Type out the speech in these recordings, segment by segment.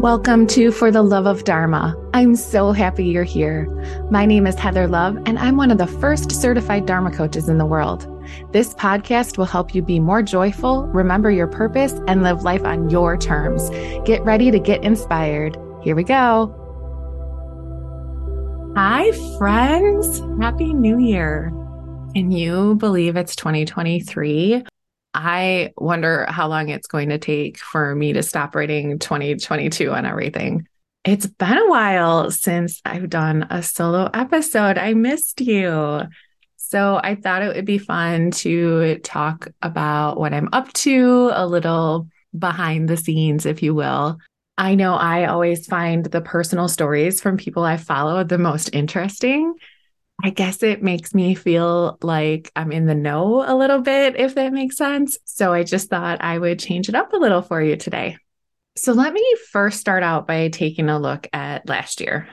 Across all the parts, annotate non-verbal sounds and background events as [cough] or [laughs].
Welcome to For the Love of Dharma. I'm so happy you're here. My name is Heather Love, and I'm one of the first certified Dharma coaches in the world. This podcast will help you be more joyful, remember your purpose, and live life on your terms. Get ready to get inspired. Here we go. Hi, friends. Happy New Year. Can you believe it's 2023? I wonder how long it's going to take for me to stop writing 2022 on everything. It's been a while since I've done a solo episode. I missed you. So I thought it would be fun to talk about what I'm up to, a little behind the scenes, if you will. I know I always find the personal stories from people I follow the most interesting. I guess it makes me feel like I'm in the know a little bit, if that makes sense. So I just thought I would change it up a little for you today. So let me first start out by taking a look at last year.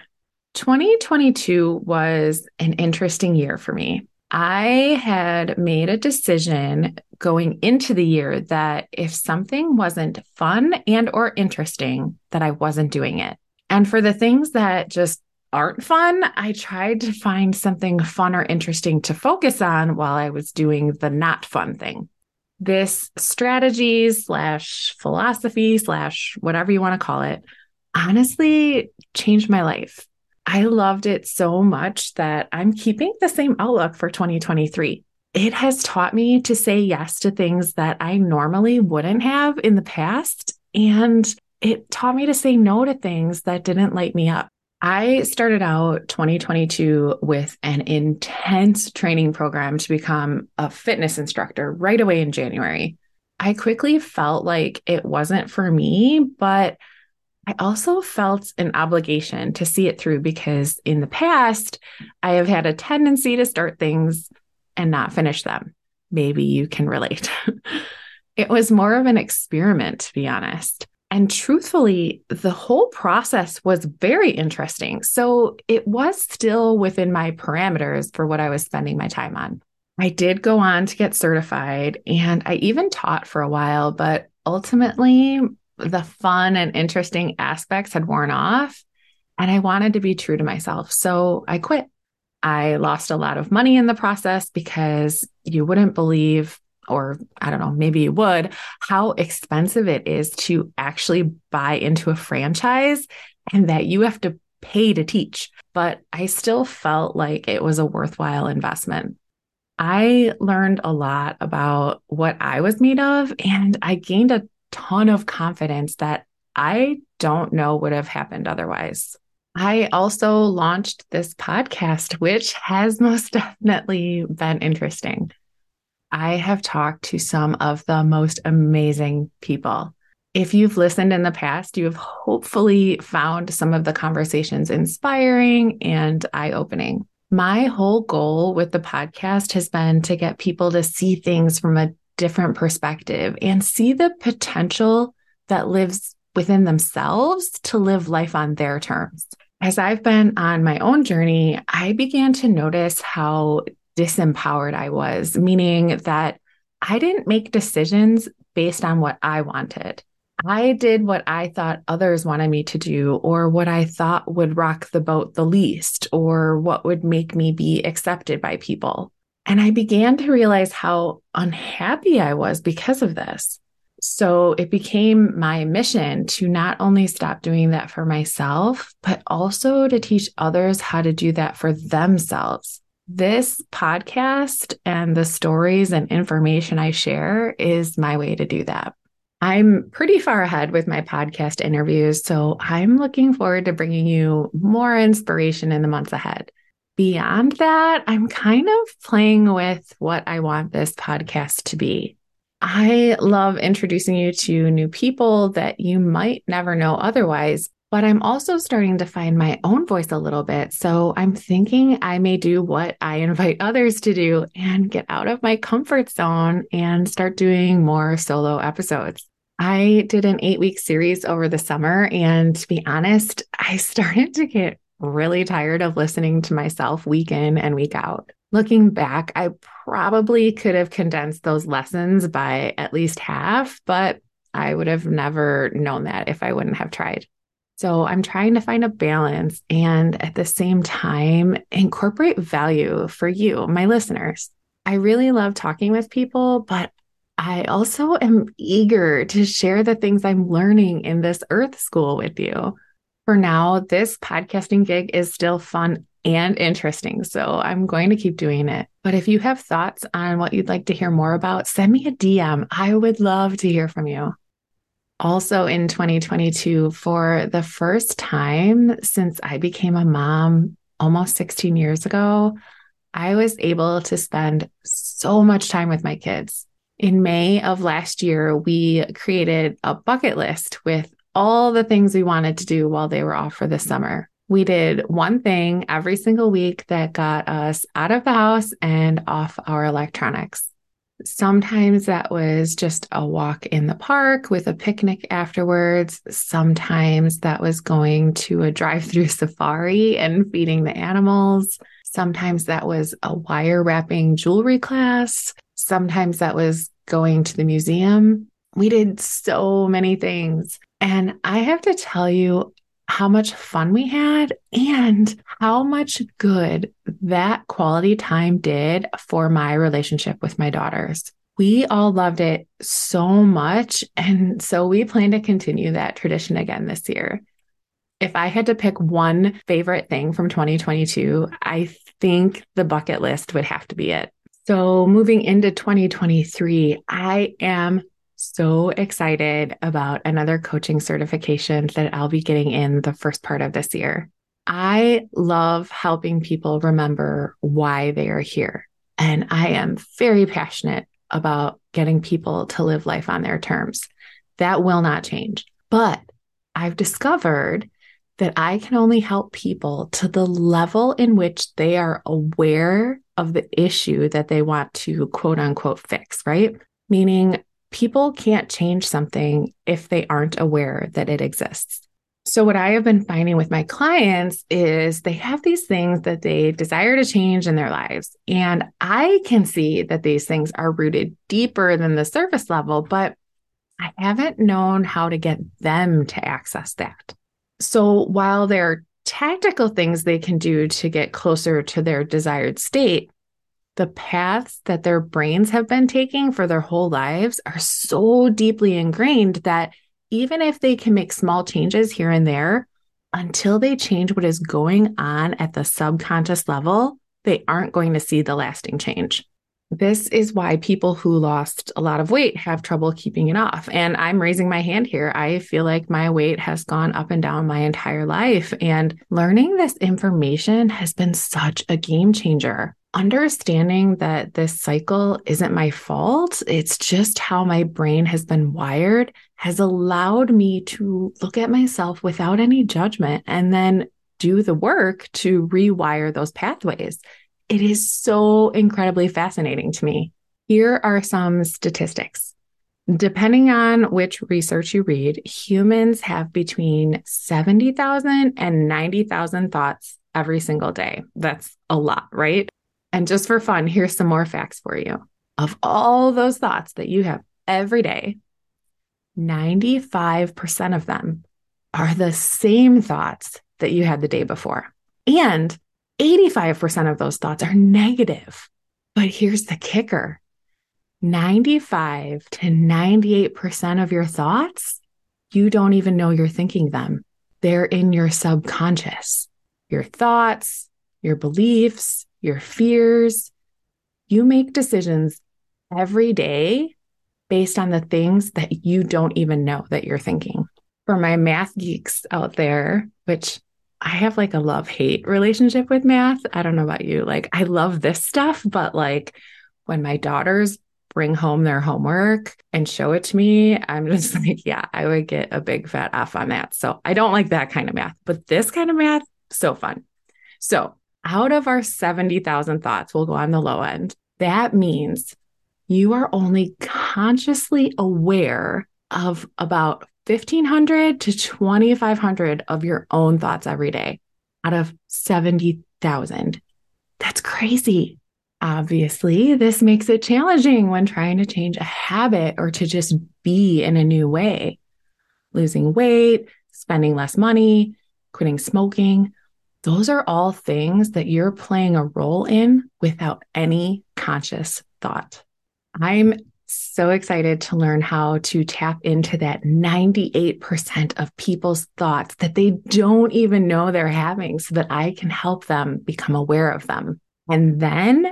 2022 was an interesting year for me. I had made a decision going into the year that if something wasn't fun and or interesting that I wasn't doing it. And for the things that just aren't fun, I tried to find something fun or interesting to focus on while I was doing the not fun thing. This strategy slash philosophy slash whatever you want to call it honestly changed my life. I loved it so much that I'm keeping the same outlook for 2023. It has taught me to say yes to things that I normally wouldn't have in the past. And it taught me to say no to things that didn't light me up. I started out 2022 with an intense training program to become a fitness instructor right away in January. I quickly felt like it wasn't for me, but I also felt an obligation to see it through because in the past, I have had a tendency to start things and not finish them. Maybe you can relate. [laughs] it was more of an experiment, to be honest. And truthfully, the whole process was very interesting. So it was still within my parameters for what I was spending my time on. I did go on to get certified and I even taught for a while, but ultimately, the fun and interesting aspects had worn off. And I wanted to be true to myself. So I quit. I lost a lot of money in the process because you wouldn't believe or I don't know, maybe you would, how expensive it is to actually buy into a franchise and that you have to pay to teach. But I still felt like it was a worthwhile investment. I learned a lot about what I was made of, and I gained a ton of confidence that I don't know would have happened otherwise. I also launched this podcast, which has most [laughs] definitely been interesting. I have talked to some of the most amazing people. If you've listened in the past, you have hopefully found some of the conversations inspiring and eye opening. My whole goal with the podcast has been to get people to see things from a different perspective and see the potential that lives within themselves to live life on their terms. As I've been on my own journey, I began to notice how disempowered I was, meaning that I didn't make decisions based on what I wanted. I did what I thought others wanted me to do, or what I thought would rock the boat the least, or what would make me be accepted by people. And I began to realize how unhappy I was because of this. So it became my mission to not only stop doing that for myself, but also to teach others how to do that for themselves. This podcast and the stories and information I share is my way to do that. I'm pretty far ahead with my podcast interviews, so I'm looking forward to bringing you more inspiration in the months ahead. Beyond that, I'm kind of playing with what I want this podcast to be. I love introducing you to new people that you might never know otherwise, but I'm also starting to find my own voice a little bit. So I'm thinking I may do what I invite others to do and get out of my comfort zone and start doing more solo episodes. I did an eight week series over the summer. And to be honest, [laughs] I started to get really tired of listening to myself week in and week out. Looking back, I probably could have condensed those lessons by at least half, but I would have never known that if I wouldn't have tried. So I'm trying to find a balance and at the same time incorporate value for you, my listeners. I really love talking with people, but I also am eager to share the things I'm learning in this earth school with you. For now, this podcasting gig is still fun and interesting. So I'm going to keep doing it. But if you have thoughts on what you'd like to hear more about, send me a DM. I would love to hear from you. Also in 2022, for the first time since I became a mom almost 16 years ago, I was able to spend so much time with my kids. In May of last year, we created a bucket list with all the things we wanted to do while they were off for the summer. We did one thing every single week that got us out of the house and off our electronics. Sometimes that was just a walk in the park with a picnic afterwards. Sometimes that was going to a drive through [laughs] safari and feeding the animals. Sometimes that was a wire wrapping jewelry class. Sometimes that was going to the museum. We did so many things. And I have to tell you, how much fun we had and how much good that quality time did for my relationship with my daughters. We all loved it so much. And so we plan to continue that tradition again this year. If I had to pick one favorite thing from 2022, I think the bucket list would have to be it. So moving into 2023, I am so excited about another coaching certification that I'll be getting in the first part of this year. I love helping people remember why they are here. And I am very passionate about getting people to live life on their terms. That will not change. But I've discovered that I can only help people to the level in which they are aware of the issue that they want to quote unquote fix, right? Meaning people can't change something if they aren't aware that it exists. So, what I have been finding with my clients is they have these things that they desire to change in their lives. And I can see that these things are rooted deeper than the surface level, but I haven't known how to get them to access that. So, while there are tactical things they can do to get closer to their desired state, the paths that their brains have been taking for their whole lives are so deeply ingrained that even if they can make small changes here and there, until they change what is going on at the subconscious level, they aren't going to see the lasting change. This is why people who lost a lot of weight have trouble keeping it off. And I'm raising my hand here. I feel like my weight has gone up and down my entire life. And learning this information has been such a game changer understanding that this cycle isn't my fault, it's just how my brain has been wired, has allowed me to look at myself without any judgment and then do the work to rewire those pathways. It is so incredibly fascinating to me. Here are some statistics. Depending on which research you read, humans have between 70,000 and 90,000 thoughts every single day. That's a lot, right? And just for fun, here's some more facts for you. Of all those thoughts that you have every day, 95% of them are the same thoughts that you had the day before. And 85% of those thoughts are negative. But here's the kicker 95 to 98% of your thoughts, you don't even know you're thinking them. They're in your subconscious. Your thoughts, your beliefs, your fears. You make decisions every day based on the things that you don't even know that you're thinking. For my math geeks out there, which I have like a love hate relationship with math. I don't know about you. Like, I love this stuff, but like when my daughters bring home their homework and show it to me, I'm [laughs] just like, yeah, I would get a big fat F on that. So I don't like that kind of math, but this kind of math, so fun. So out of our 70,000 thoughts, we'll go on the low end. That means you are only consciously aware of about 1500 to 2500 of your own thoughts every day out of 70,000. That's crazy. Obviously, this makes it challenging when trying to change a habit or to just be in a new way. Losing weight, spending less money, quitting smoking. Those are all things that you're playing a role in without any conscious thought. I'm so excited to learn how to tap into that 98% of people's thoughts that they don't even know they're having so that I can help them become aware of them. And then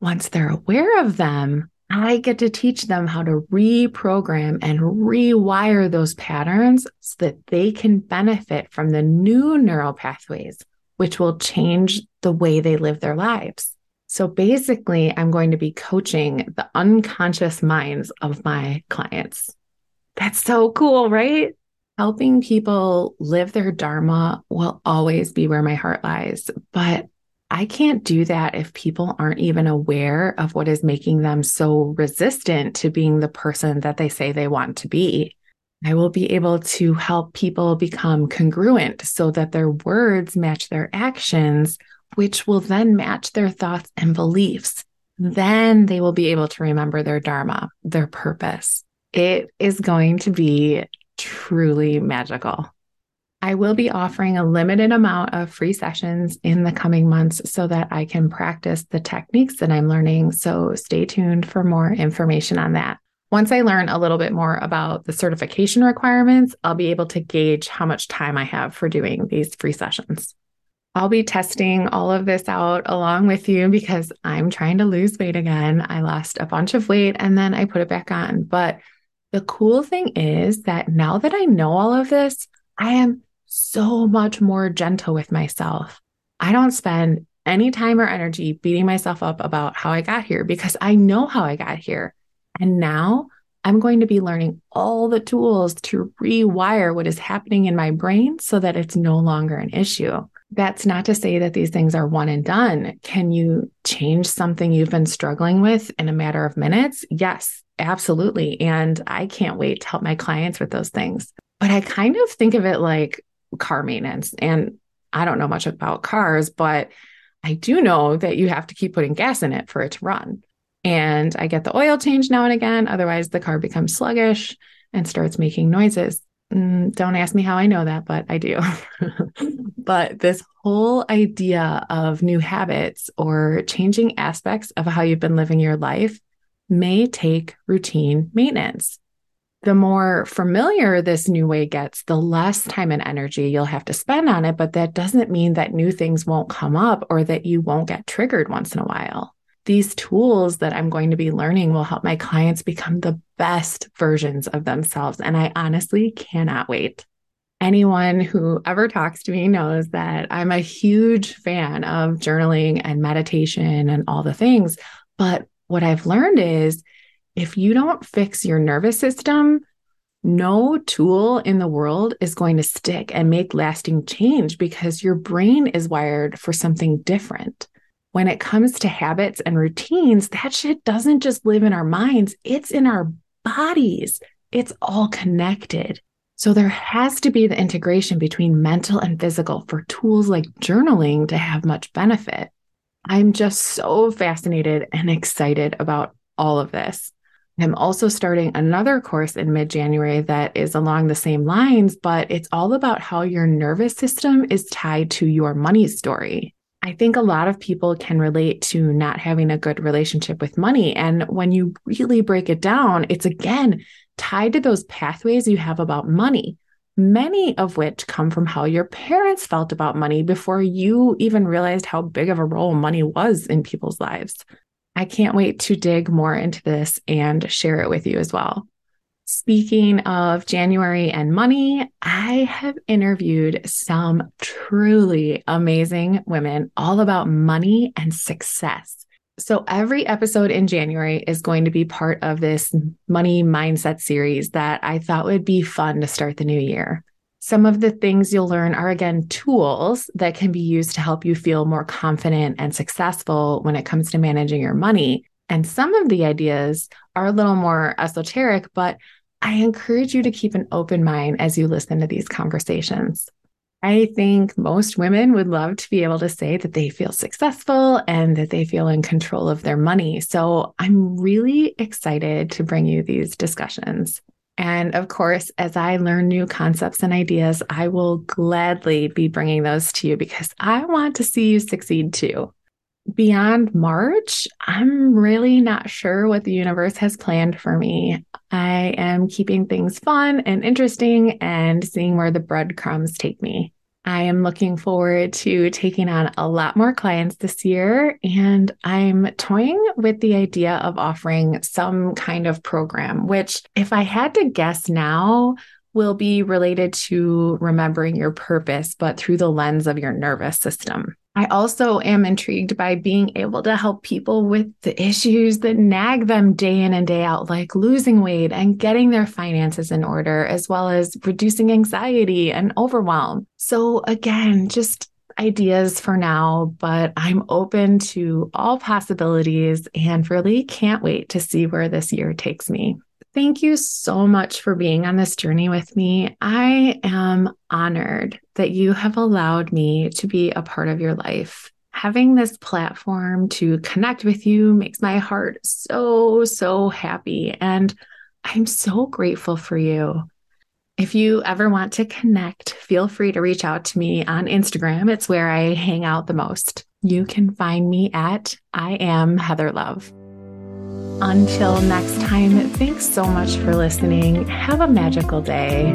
once they're aware of them, I get to teach them how to reprogram and rewire those patterns so that they can benefit from the new neural pathways, which will change the way they live their lives. So basically, I'm going to be coaching the unconscious minds of my clients. That's so cool, right? Helping people live their Dharma will always be where my heart lies. But I can't do that if people aren't even aware of what is making them so resistant to being the person that they say they want to be. I will be able to help people become congruent so that their words match their actions, which will then match their thoughts and beliefs. Then they will be able to remember their Dharma, their purpose. It is going to be truly magical. I will be offering a limited amount of free sessions in the coming months so that I can practice the techniques that I'm learning. So stay tuned for more information on that. Once I learn a little bit more about the certification requirements, I'll be able to gauge how much time I have for doing these free sessions. I'll be testing all of this out along with you because I'm trying to lose weight again. I lost a bunch of weight and then I put it back on. But the cool thing is that now that I know all of this, I am so much more gentle with myself. I don't spend any time or energy beating myself up about how I got here because I know how I got here. And now I'm going to be learning all the tools to rewire what is happening in my brain so that it's no longer an issue. That's not to say that these things are one and done. Can you change something you've been struggling with in a matter of minutes? Yes, absolutely. And I can't wait to help my clients with those things. But I kind of think of it like car maintenance. And I don't know much about cars, but I do know that you have to keep putting gas in it for it to run. And I get the oil change now and again. Otherwise, the car becomes sluggish and starts making noises. Mm, don't ask me how I know that, but I do. [laughs] but this whole idea of new habits or changing aspects of how you've been living your life may take routine maintenance the more familiar this new way gets, the less time and energy you'll have to spend on it. But that doesn't mean that new things won't come up or that you won't get triggered once in a while. These tools that I'm going to be learning will help my clients become the best versions of themselves. And I honestly cannot wait. Anyone who ever talks to me knows that I'm a huge fan of journaling and meditation and all the things. But what I've learned is if you don't fix your nervous system, no tool in the world is going to stick and make lasting change because your brain is wired for something different. When it comes to habits and routines, that shit doesn't just live in our minds, it's in our bodies. It's all connected. So there has to be the integration between mental and physical for tools like journaling to have much benefit. I'm just so fascinated and excited about all of this. I'm also starting another course in mid January that is along the same lines, but it's all about how your nervous system is tied to your money story. I think a lot of people can relate to not having a good relationship with money. And when you really break it down, it's again tied to those pathways you have about money, many of which come from how your parents felt about money before you even realized how big of a role money was in people's lives. I can't wait to dig more into this and share it with you as well. Speaking of January and money, I have interviewed some truly amazing women all about money and success. So, every episode in January is going to be part of this money mindset series that I thought would be fun to start the new year. Some of the things you'll learn are again tools that can be used to help you feel more confident and successful when it comes to managing your money. And some of the ideas are a little more esoteric, but I encourage you to keep an open mind as you listen to these conversations. I think most women would love to be able to say that they feel successful and that they feel in control of their money. So I'm really excited to bring you these discussions. And of course, as I learn new concepts and ideas, I will gladly be bringing those to you because I want to see you succeed too. Beyond March, I'm really not sure what the universe has planned for me. I am keeping things fun and interesting and seeing where the breadcrumbs take me. I am looking forward to taking on a lot more clients this year, and I'm toying with the idea of offering some kind of program, which, if I had to guess now, will be related to remembering your purpose, but through the lens of your nervous system. I also am intrigued by being able to help people with the issues that nag them day in and day out, like losing weight and getting their finances in order, as well as reducing anxiety and overwhelm. So, again, just ideas for now, but I'm open to all possibilities and really can't wait to see where this year takes me. Thank you so much for being on this journey with me. I am honored that you have allowed me to be a part of your life. Having this platform to connect with you makes my heart so, so happy. And I'm so grateful for you. If you ever want to connect, feel free to reach out to me on Instagram. It's where I hang out the most. You can find me at I am Heather Love. Until next time, thanks so much for listening. Have a magical day.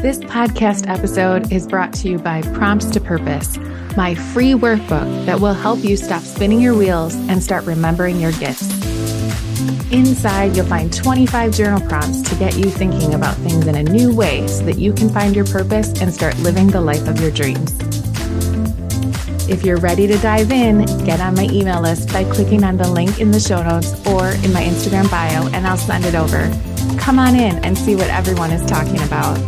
This podcast episode is brought to you by Prompts to Purpose, my free workbook that will help you stop spinning your wheels and start remembering your gifts. Inside, you'll find 25 journal prompts to get you thinking about things in a new way so that you can find your purpose and start living the life of your dreams. If you're ready to dive in, get on my email list by clicking on the link in the show notes or in my Instagram bio, and I'll send it over. Come on in and see what everyone is talking about.